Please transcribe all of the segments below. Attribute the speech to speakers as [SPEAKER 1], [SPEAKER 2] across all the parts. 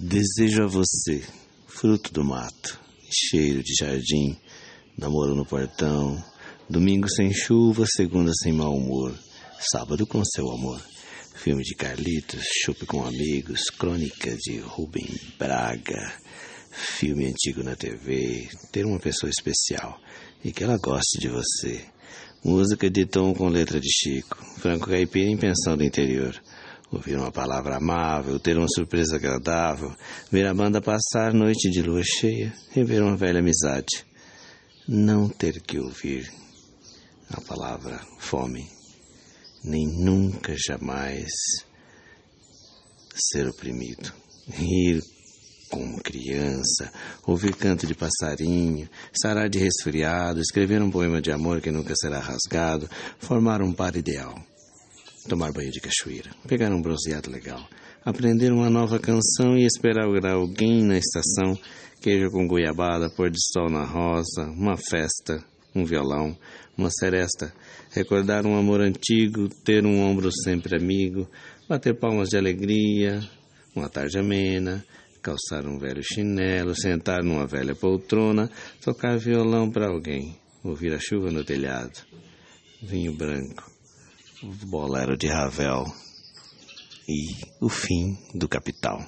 [SPEAKER 1] Desejo a você, fruto do mato, cheiro de jardim, namoro no portão, domingo sem chuva, segunda sem mau humor, sábado com seu amor. Filme de Carlitos, chope com amigos, crônica de Rubem Braga, filme antigo na TV, ter uma pessoa especial e que ela goste de você. Música de tom com letra de Chico, Franco Caipira em pensão do interior. Ouvir uma palavra amável, ter uma surpresa agradável, ver a banda passar noite de lua cheia, rever uma velha amizade. Não ter que ouvir a palavra fome, nem nunca jamais ser oprimido. Rir como criança, ouvir canto de passarinho, sarar de resfriado, escrever um poema de amor que nunca será rasgado, formar um par ideal tomar banho de cachoeira, pegar um bronzeado legal, aprender uma nova canção e esperar alguém na estação, queijo com goiabada, pôr de sol na rosa, uma festa, um violão, uma seresta, recordar um amor antigo, ter um ombro sempre amigo, bater palmas de alegria, uma tarde amena, calçar um velho chinelo, sentar numa velha poltrona, tocar violão para alguém, ouvir a chuva no telhado, vinho branco Bolero de Ravel e O Fim do Capital.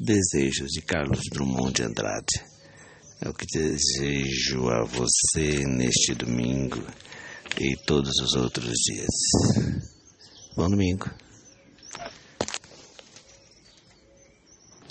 [SPEAKER 1] Desejos de Carlos Drummond de Andrade. É o que desejo a você neste domingo e todos os outros dias. Bom domingo.